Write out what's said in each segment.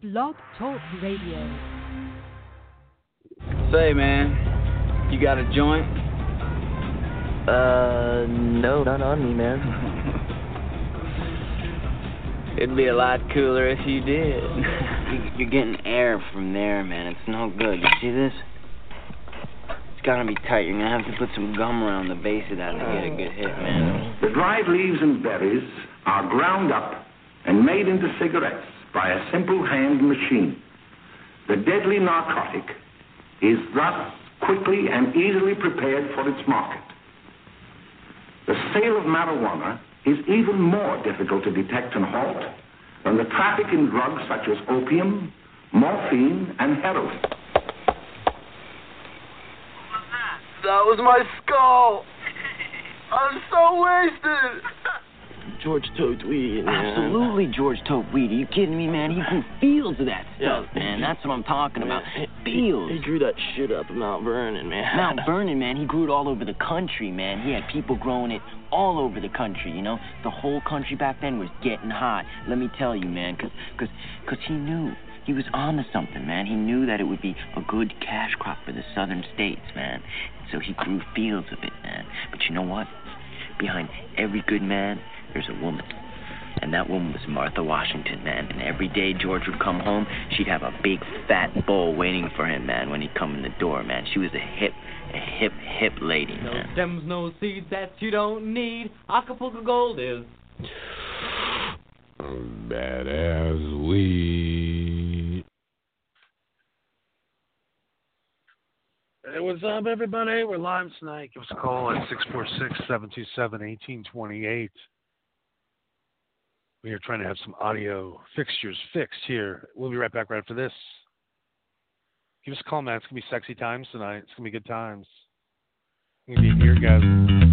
Blog Talk Radio. Say, man, you got a joint? Uh, no, not on me, man. It'd be a lot cooler if you did. You're getting air from there, man. It's no good. You see this? It's gotta be tight. You're gonna have to put some gum around the base of that to get a good hit, man. The dried leaves and berries are ground up and made into cigarettes by a simple hand machine. The deadly narcotic is thus quickly and easily prepared for its market. The sale of marijuana is even more difficult to detect and halt than the traffic in drugs such as opium, morphine, and heroin. That was my skull. I'm so wasted. George Tote weed. Absolutely, George Tote weed. Are you kidding me, man? He grew fields of that stuff, man. That's what I'm talking about. Fields. He grew that shit up in Mount Vernon, man. Mount Vernon, man, he grew it all over the country, man. He had people growing it all over the country, you know? The whole country back then was getting hot. Let me tell you, man, because cause, cause he knew. He was on to something, man. He knew that it would be a good cash crop for the southern states, man. So he grew fields of it, man. But you know what? Behind every good man, there's a woman. And that woman was Martha Washington, man. And every day George would come home, she'd have a big fat bowl waiting for him, man, when he'd come in the door, man. She was a hip, a hip, hip lady, No man. stems, no seeds that you don't need. Acapulco Gold is. Badass weed. Hey, what's up, everybody? We're live tonight. Give us a call at 646 727 1828. We are trying to have some audio fixtures fixed here. We'll be right back right after this. Give us a call, man. It's going to be sexy times tonight. It's going to be good times. It's going to be here, guys.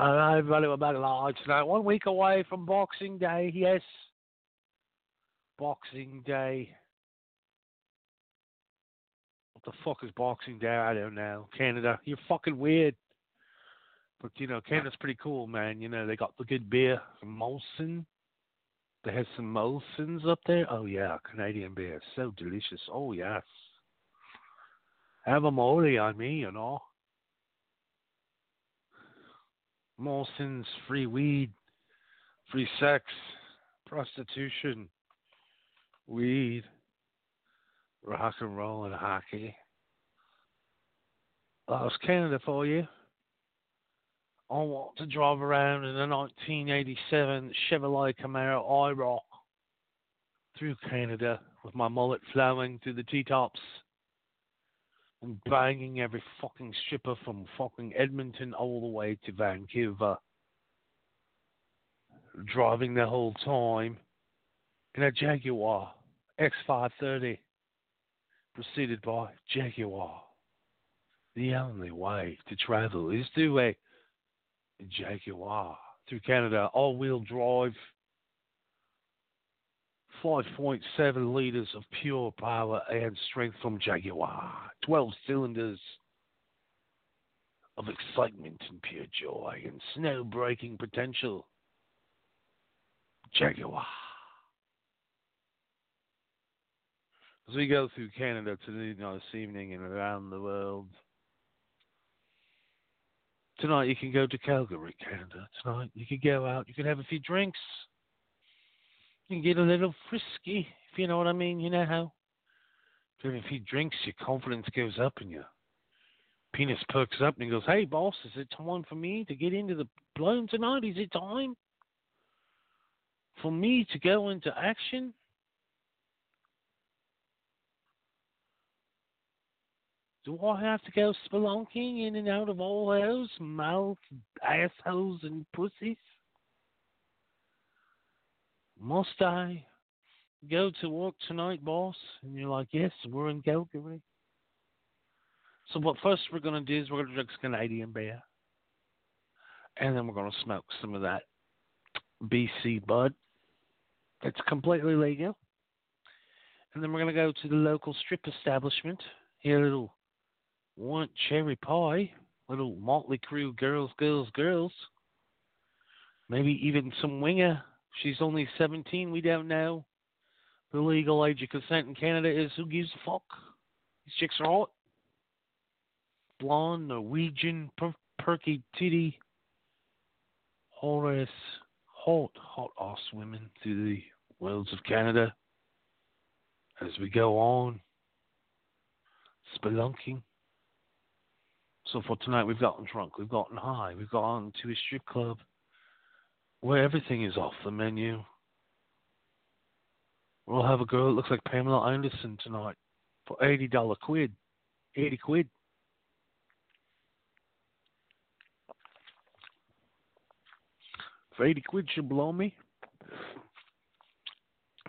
All right, everybody, we're back live tonight. One week away from Boxing Day, yes. Boxing Day. What the fuck is Boxing Day? I don't know. Canada, you're fucking weird. But, you know, Canada's pretty cool, man. You know, they got the good beer Molson. They have some Molsons up there. Oh, yeah, Canadian beer. So delicious. Oh, yes. Have a molly on me, you know. Molson's free weed, free sex, prostitution, weed, rock and roll, and hockey. That was Canada for you. I want to drive around in a 1987 Chevrolet Camaro IROC through Canada with my mullet flowing through the T-tops and banging every fucking stripper from fucking Edmonton all the way to Vancouver. Driving the whole time in a Jaguar X530, preceded by Jaguar, the only way to travel is through a Jaguar through Canada, all-wheel drive, 5.7 liters of pure power and strength from Jaguar, 12 cylinders of excitement and pure joy and snow breaking potential. Jaguar. As we go through Canada today, this evening and around the world, tonight you can go to Calgary, Canada. Tonight you can go out, you can have a few drinks, can get a little frisky, if you know what I mean. You know how having a few drinks, your confidence goes up and your penis perks up and he goes, "Hey, boss, is it time for me to get into the bloom tonight? Is it time for me to go into action?" Do I have to go spelunking in and out of all those mouth assholes and pussies? Must I go to work tonight, boss? And you're like, yes, we're in Calgary. So what first we're going to do is we're going to drink some Canadian beer. And then we're going to smoke some of that BC bud. It's completely legal. And then we're going to go to the local strip establishment, here a little want cherry pie, little Mötley Crüe girls, girls, girls. Maybe even some winger. She's only 17. We don't know. The legal age of consent in Canada is who gives a fuck? These chicks are hot. Blonde, Norwegian, per- perky titty. All this hot, hot ass women through the worlds of Canada. As we go on, spelunking. So for tonight, we've gotten drunk, we've gotten high, we've gone to a strip club where everything is off the menu. We'll have a girl that looks like Pamela Anderson tonight for eighty dollar quid, eighty quid. For eighty quid, she'll blow me.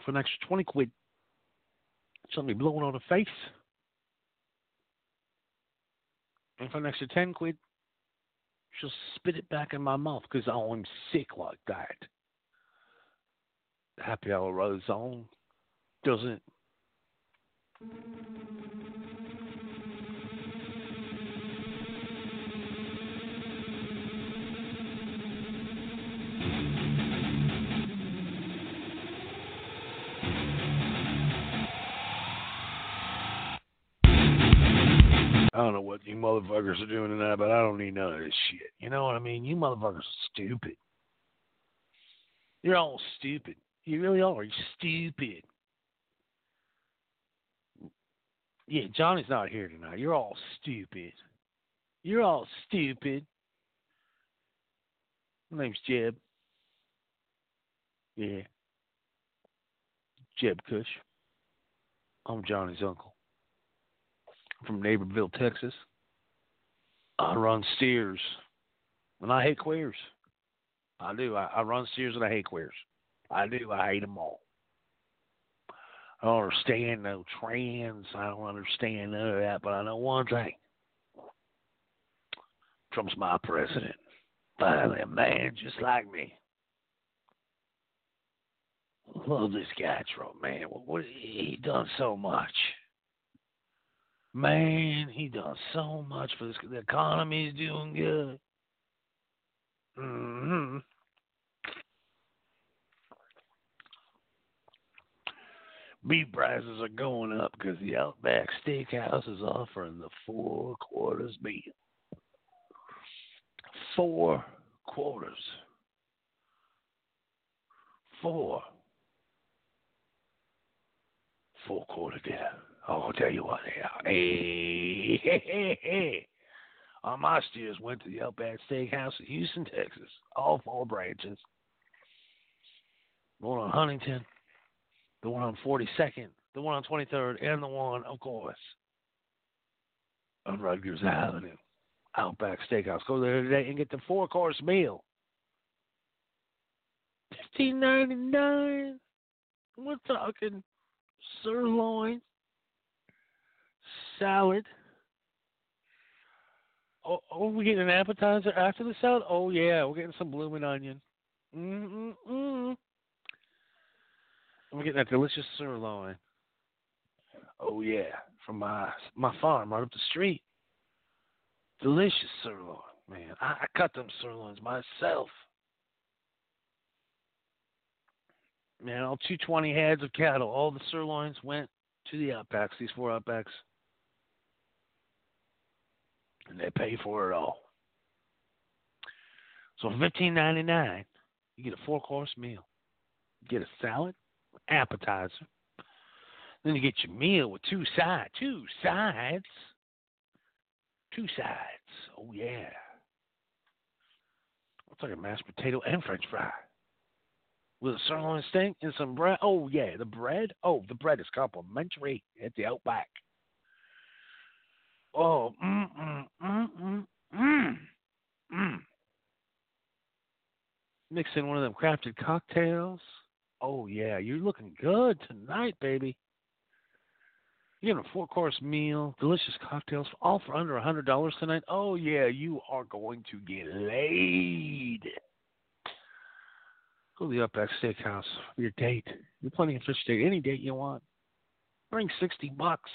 For an extra twenty quid, she'll be blowing on her face. And for an extra 10 quid, she'll spit it back in my mouth because I'm sick like that. Happy hour rolls on, doesn't? I don't know what you motherfuckers are doing tonight, but I don't need none of this shit. You know what I mean? You motherfuckers are stupid. You're all stupid. You really are. You're stupid. Yeah, Johnny's not here tonight. You're all stupid. You're all stupid. My name's Jeb. Yeah. Jeb Cush. I'm Johnny's uncle from Naperville, Texas. I run steers, and I hate queers. I do. I, I run steers and I hate queers. I do. I hate them all. I don't understand no trans. I don't understand none of that. But I know one thing: Trump's my president. Finally, a man just like me. Love this guy, Trump, man. What, what he done so much. Man, he does so much for this. The economy's doing good. Mm-hmm. Beef prices are going up because the Outback Steakhouse is offering the four quarters meal. Four quarters. Four. Four quarter dinner. Oh, I'll tell you what, hey, hey, hey, hey. Uh, my steers went to the Outback Steakhouse in Houston, Texas. All four branches. The one on Huntington, the one on 42nd, the one on 23rd, and the one, of course, on Rutgers Avenue. Outback Steakhouse. Go there today and get the four course meal. Fifteen ninety nine. We're talking sirloin, salad, oh, oh, we getting an appetizer after the salad? Oh yeah, we're getting some blooming onion. Mm mm mm. We're getting that delicious sirloin. Oh yeah, from my my farm right up the street. Delicious sirloin, man. I, I cut them sirloins myself. Man, all 220 heads of cattle, all the sirloins went to the outbacks, these four outbacks. And they pay for it all. So for fifteen ninety nine, you get a four course meal. You get a salad, appetizer. Then you get your meal with two sides. Two sides. Two sides. Oh yeah. Looks like a mashed potato and French fry. With a sirloin steak and some bread. Oh yeah, the bread. Oh, the bread is complimentary at the Outback. Oh, mm mm mm mm mm mm. Mix in one of them crafted cocktails. Oh yeah, you're looking good tonight, baby. You're get a four course meal, delicious cocktails, all for under a hundred dollars tonight. Oh yeah, you are going to get laid. Go to the Outback Steakhouse for your date. You're plenty of fish date, any date you want. Bring sixty bucks.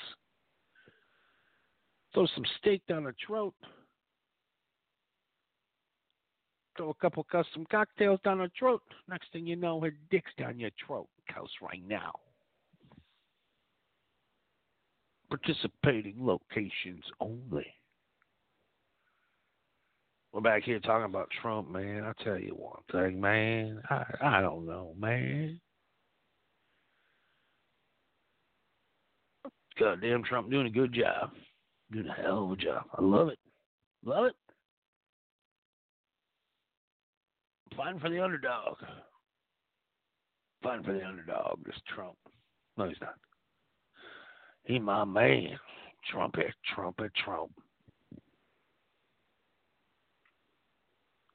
Throw some steak down her throat. Throw a couple custom cocktails down her throat. Next thing you know, her dick's down your throat. Coast right now. Participating locations only. We're back here talking about Trump, man. I'll tell you one thing, man. I I don't know, man. Goddamn Trump doing a good job. Doing a hell of a job. I love it. Love it. Fighting for the underdog. Fighting for the underdog, this Trump. No, he's not. He my man. Trumpet, trumpet, Trump.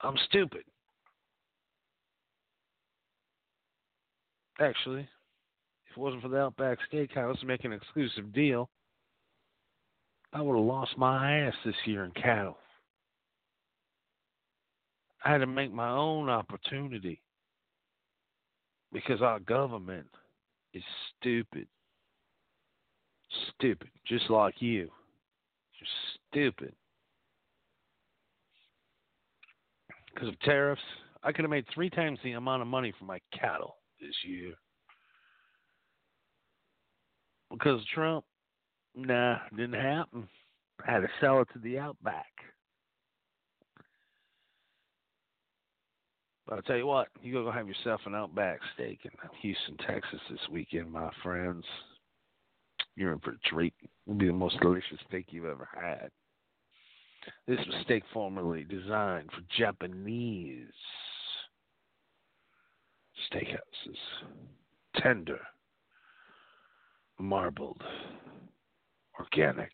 I'm stupid. Actually, if it wasn't for the Outback Steakhouse making an exclusive deal, I would have lost my ass this year in cattle. I had to make my own opportunity because our government is stupid. Stupid, just like you. You're stupid. Because of tariffs, I could have made three times the amount of money for my cattle this year. Because of Trump, nah, didn't happen. I had to sell it to the outback. But I'll tell you what, you go have yourself an outback steak in Houston, Texas this weekend, my friends. You're in for a treat. It'll be the most delicious steak you've ever had. This was steak formerly designed for Japanese steakhouses. Tender, marbled, organic.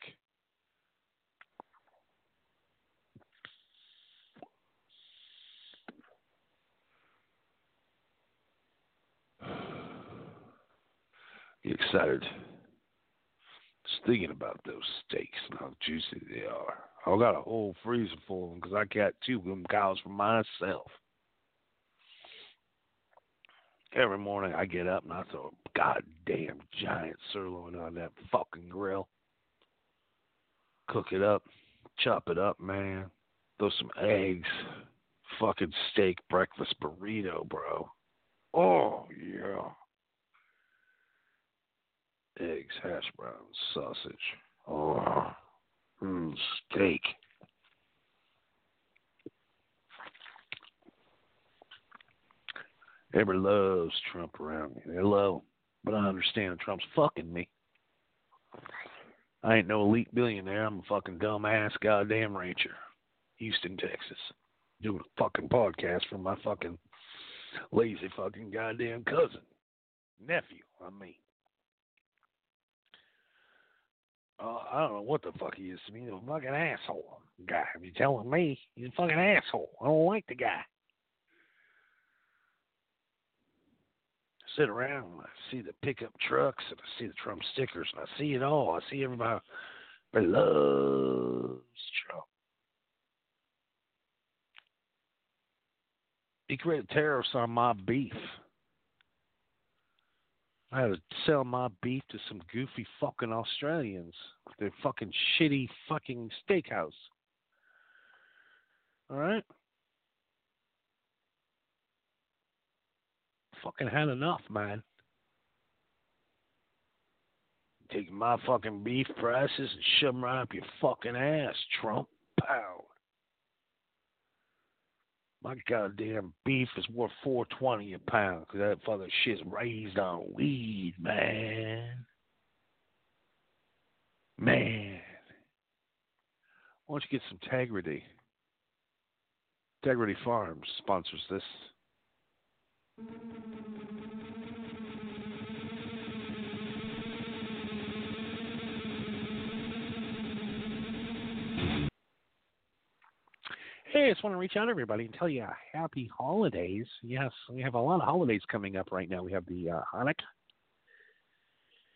You excited? Just thinking about those steaks and how juicy they are. I got a whole freezer full of them because I got two of them cows for myself. Every morning I get up and I throw a goddamn giant sirloin on that fucking grill. Cook it up, chop it up, man. Throw some eggs. Fucking steak breakfast burrito, bro. Oh, yeah. Eggs, hash browns, sausage. Oh, mm, steak. Everybody loves Trump around me. They love him. But I understand Trump's fucking me. I ain't no elite billionaire. I'm a fucking dumbass goddamn rancher. Houston, Texas. Doing a fucking podcast for my fucking lazy fucking goddamn cousin. Nephew, I mean. Uh, I don't know what the fuck he is to me. He's a fucking asshole guy. If you're telling me, he's a fucking asshole. I don't like the guy. sit around and I see the pickup trucks and I see the Trump stickers and I see it all. I see everybody, everybody loves Trump. He created tariffs on my beef. I had to sell my beef to some goofy fucking Australians at their fucking shitty fucking steakhouse. All right? Fucking had enough, man. Take my fucking beef prices and shove them right up your fucking ass, Trump. Pow. My goddamn beef is worth four twenty a pound because that fucking shit's raised on weed, man. Man. Why don't you get some Integrity? Integrity Farms sponsors this. Hey, I just want to reach out to everybody and tell you happy holidays. Yes, we have a lot of holidays coming up right now. We have the uh, Hanukkah,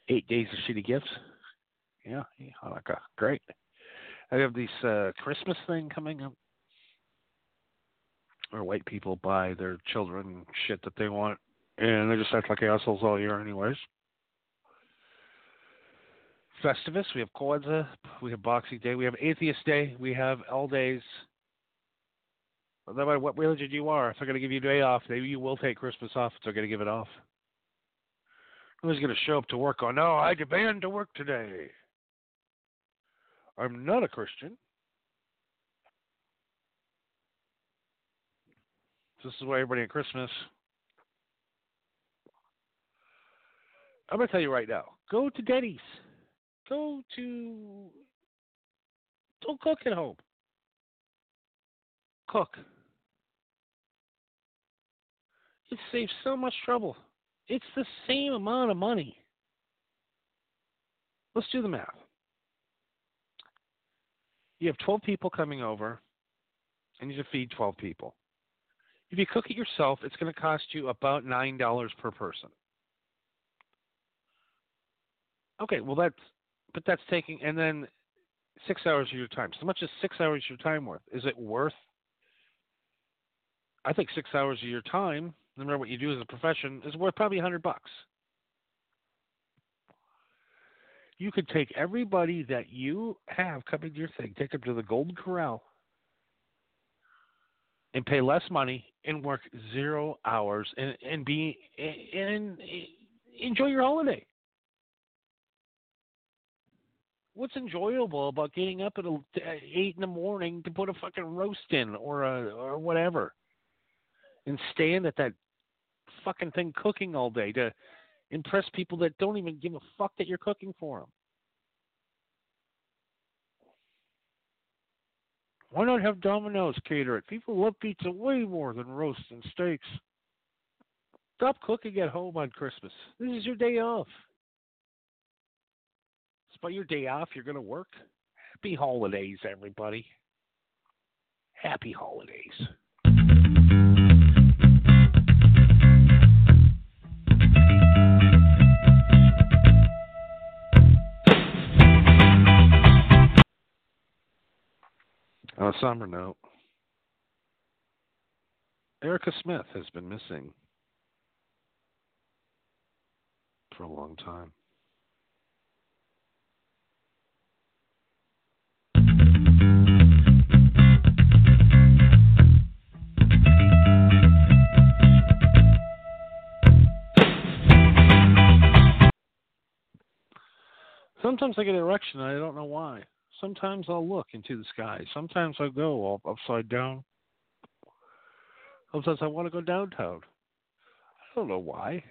eight days of shitty gifts. Yeah, Hanukkah, great. I have this uh, Christmas thing coming up, where white people buy their children shit that they want, and they just act like assholes all year, anyways. Festivus, we have Kwanzaa, we have Boxing Day, we have Atheist Day, we have L Days. No matter what religion you are, if they're going to give you a day off, maybe you will take Christmas off if they're going to give it off. Who's going to show up to work on, no, I demand to work today? I'm not a Christian. This is why everybody at Christmas. I'm going to tell you right now go to Denny's. Go to. Don't cook at home. Cook. It saves so much trouble. It's the same amount of money. Let's do the math. You have 12 people coming over, and you need to feed 12 people. If you cook it yourself, it's going to cost you about $9 per person. Okay, well, that's, but that's taking, and then six hours of your time. So much as six hours of your time worth. Is it worth? I think six hours of your time no matter what you do as a profession, is worth probably a hundred bucks. You could take everybody that you have coming to your thing, take them to the Golden Corral, and pay less money and work zero hours and and be and enjoy your holiday. What's enjoyable about getting up at eight in the morning to put a fucking roast in or a or whatever? and stand at that fucking thing cooking all day to impress people that don't even give a fuck that you're cooking for them. Why not have Domino's cater it? People love pizza way more than roasts and steaks. Stop cooking at home on Christmas. This is your day off. It's Despite your day off, you're going to work. Happy holidays, everybody. Happy holidays. On a somber note, Erica Smith has been missing for a long time. Sometimes I get an erection and I don't know why. Sometimes I'll look into the sky. Sometimes I go all upside down. Sometimes I want to go downtown. I don't know why.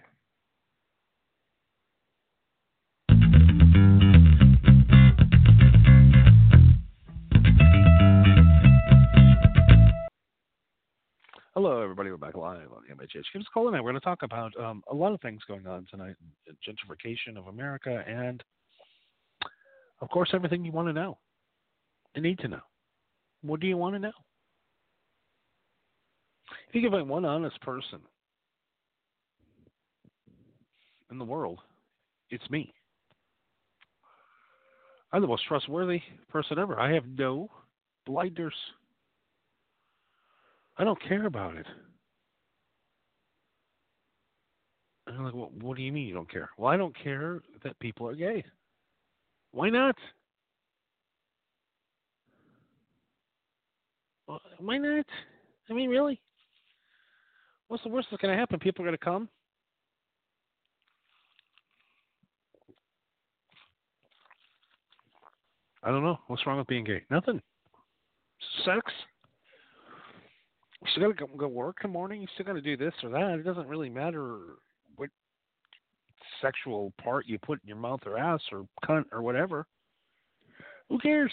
Hello, everybody. We're back live on MHH. Give us a call tonight. We're going to talk about um, a lot of things going on tonight gentrification of America and of course, everything you want to know and need to know. What do you want to know? If you can find one honest person in the world, it's me. I'm the most trustworthy person ever. I have no blinders. I don't care about it. And I'm like, well, what do you mean you don't care? Well, I don't care that people are gay. Why not? Why not? I mean, really? What's the worst that's going to happen? People are going to come. I don't know. What's wrong with being gay? Nothing. Sex. You still got to go, work in the morning. You still got to do this or that. It doesn't really matter sexual part you put in your mouth or ass or cunt or whatever. Who cares?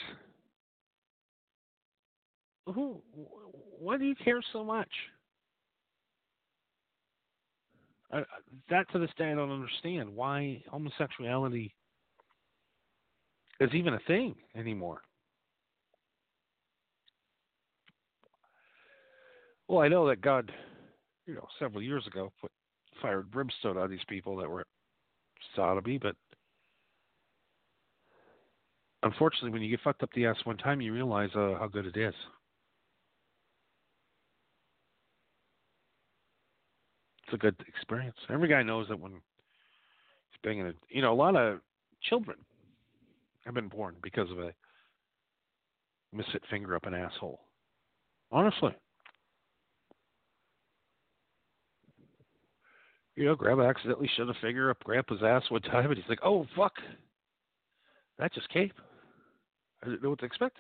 Who? Why do you care so much? I, that to this day I don't understand why homosexuality is even a thing anymore. Well, I know that God, you know, several years ago put fired brimstone on these people that were sodomy, but unfortunately, when you get fucked up the ass one time, you realize uh, how good it is. It's a good experience. Every guy knows that when he's banging a, you know, a lot of children have been born because of a misfit finger up an asshole. Honestly. You know, Grandma accidentally shoved a finger up Grandpa's ass one time, and he's like, "Oh fuck, that just came. I didn't know what to expect."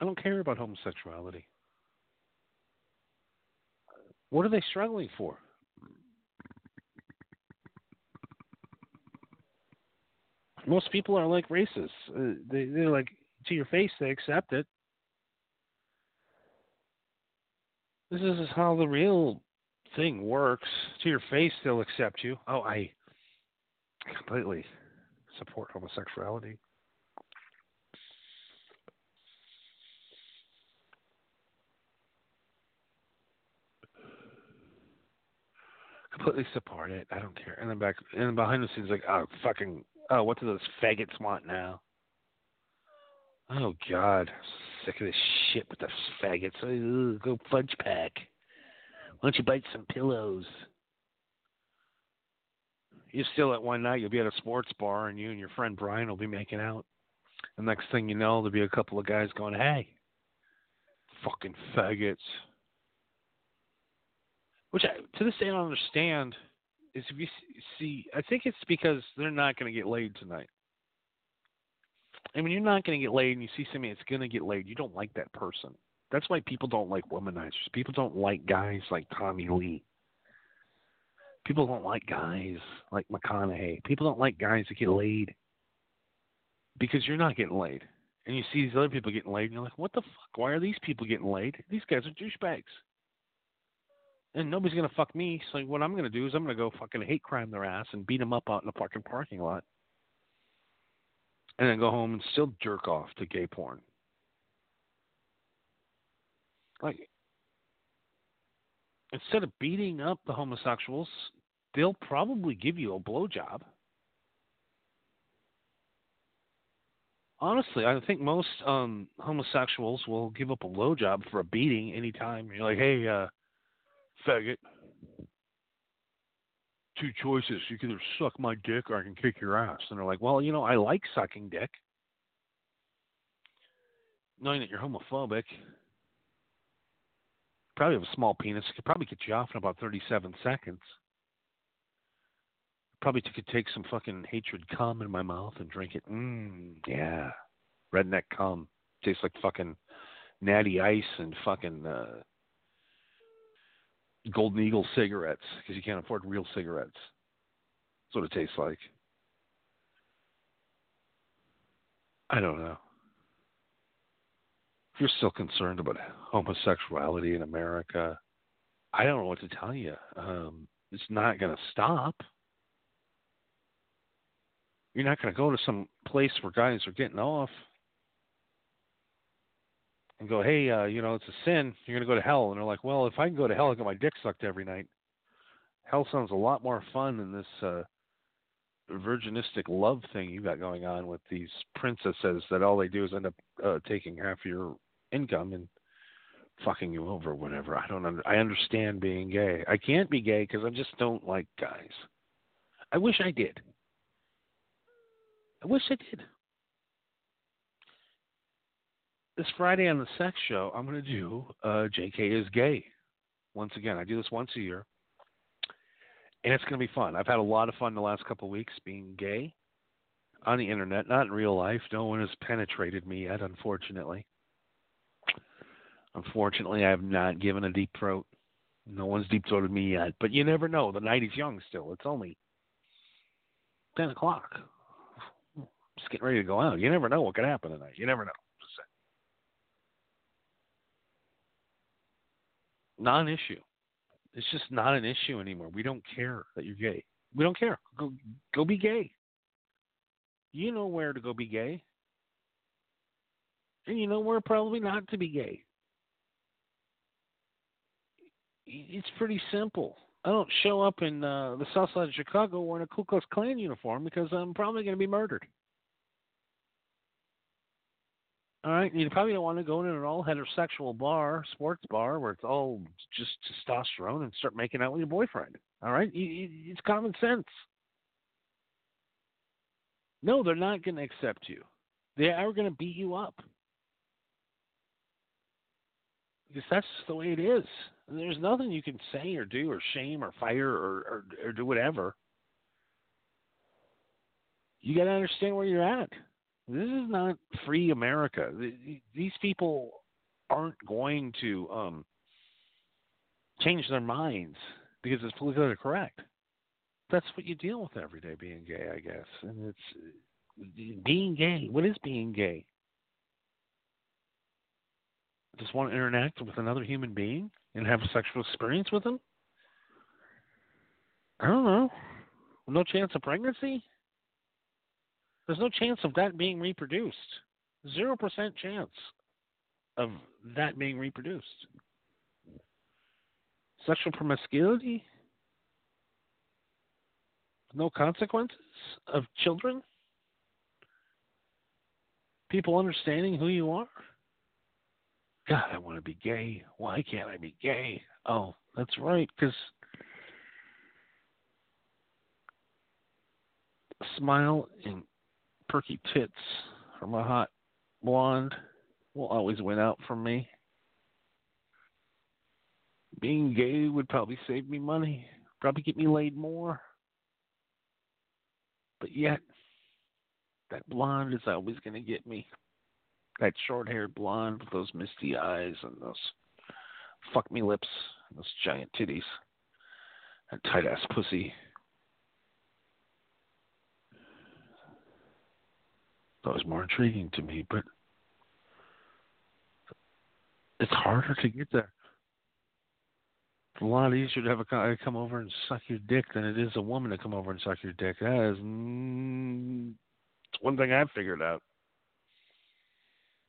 I don't care about homosexuality. What are they struggling for? Most people are like racists. Uh, they, they're like to your face. They accept it. This is how the real thing works. To your face, they'll accept you. Oh, I completely support homosexuality. Completely support it. I don't care. And then back and behind the scenes, like, oh fucking, oh, what do those faggots want now? Oh God, sick of this shit with the faggots. Go fudge pack. Why don't you bite some pillows? You're still at one night, you'll be at a sports bar, and you and your friend Brian will be making out. The next thing you know, there'll be a couple of guys going, "Hey, fucking faggots." Which I, to this day I don't understand. Is if you see, I think it's because they're not going to get laid tonight. And when you're not going to get laid and you see somebody that's going to get laid, you don't like that person. That's why people don't like womanizers. People don't like guys like Tommy Lee. People don't like guys like McConaughey. People don't like guys that get laid because you're not getting laid. And you see these other people getting laid, and you're like, what the fuck? Why are these people getting laid? These guys are douchebags. And nobody's going to fuck me. So what I'm going to do is I'm going to go fucking hate crime their ass and beat them up out in the fucking parking lot and then go home and still jerk off to gay porn. Like, instead of beating up the homosexuals, they'll probably give you a blowjob. Honestly, I think most um, homosexuals will give up a blowjob for a beating anytime. You're like, hey, uh, faggot, two choices. You can either suck my dick or I can kick your ass. And they're like, well, you know, I like sucking dick. Knowing that you're homophobic, probably have a small penis. Could probably get you off in about 37 seconds. Probably could take some fucking hatred cum in my mouth and drink it. Mmm, yeah. Redneck cum. Tastes like fucking natty ice and fucking uh, Golden Eagle cigarettes because you can't afford real cigarettes. That's what it tastes like. I don't know. If you're still concerned about homosexuality in America, I don't know what to tell you. Um, it's not going to stop. You're not going to go to some place where guys are getting off and go, hey, uh, you know, it's a sin. You're going to go to hell. And they're like, well, if I can go to hell, I get my dick sucked every night. Hell sounds a lot more fun than this uh, virginistic love thing you got going on with these princesses that all they do is end up uh, taking half your income and fucking you over, whatever. I don't. Under, I understand being gay. I can't be gay because I just don't like guys. I wish I did. I wish I did. This Friday on the Sex Show, I'm going to do uh, JK is gay. Once again, I do this once a year, and it's going to be fun. I've had a lot of fun the last couple of weeks being gay on the internet, not in real life. No one has penetrated me yet, unfortunately. Unfortunately, I have not given a deep throat. No one's deep throated me yet, but you never know. The night is young still. It's only 10 o'clock. Just getting ready to go out. You never know what could happen tonight. You never know. Non issue. It's just not an issue anymore. We don't care that you're gay. We don't care. Go go be gay. You know where to go be gay. And you know where probably not to be gay. It's pretty simple. I don't show up in uh, the south side of Chicago wearing a Ku Klux Klan uniform because I'm probably going to be murdered. All right, you probably don't want to go in an all heterosexual bar, sports bar, where it's all just testosterone and start making out with your boyfriend. All right, it's common sense. No, they're not going to accept you. They are going to beat you up. Because that's the way it is. There's nothing you can say or do or shame or fire or, or, or do whatever. You got to understand where you're at. This is not free America. These people aren't going to um, change their minds because it's politically correct. That's what you deal with every day being gay, I guess. And it's being gay. What is being gay? Just want to interact with another human being and have a sexual experience with them? I don't know. No chance of pregnancy? There's no chance of that being reproduced. Zero percent chance of that being reproduced. Sexual promiscuity? No consequences of children? People understanding who you are? God, I want to be gay. Why can't I be gay? Oh, that's right, because smile and perky tits from a hot blonde will always win out for me. Being gay would probably save me money, probably get me laid more. But yet, that blonde is always going to get me. That short haired blonde with those misty eyes and those fuck me lips, and those giant titties, and tight ass pussy. That was more intriguing to me, but it's harder to get there. It's a lot easier to have a guy come over and suck your dick than it is a woman to come over and suck your dick. That is mm, one thing I've figured out.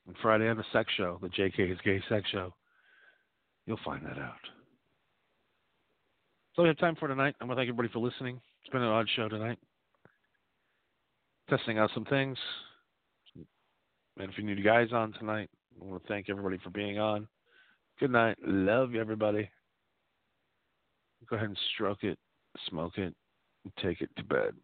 And Friday on the sex show, the JK is gay sex show, you'll find that out. So we have time for tonight. I want to thank everybody for listening. It's been an odd show tonight. Testing out some things. And if you need guys on tonight, I want to thank everybody for being on. Good night. Love you, everybody. Go ahead and stroke it, smoke it, and take it to bed.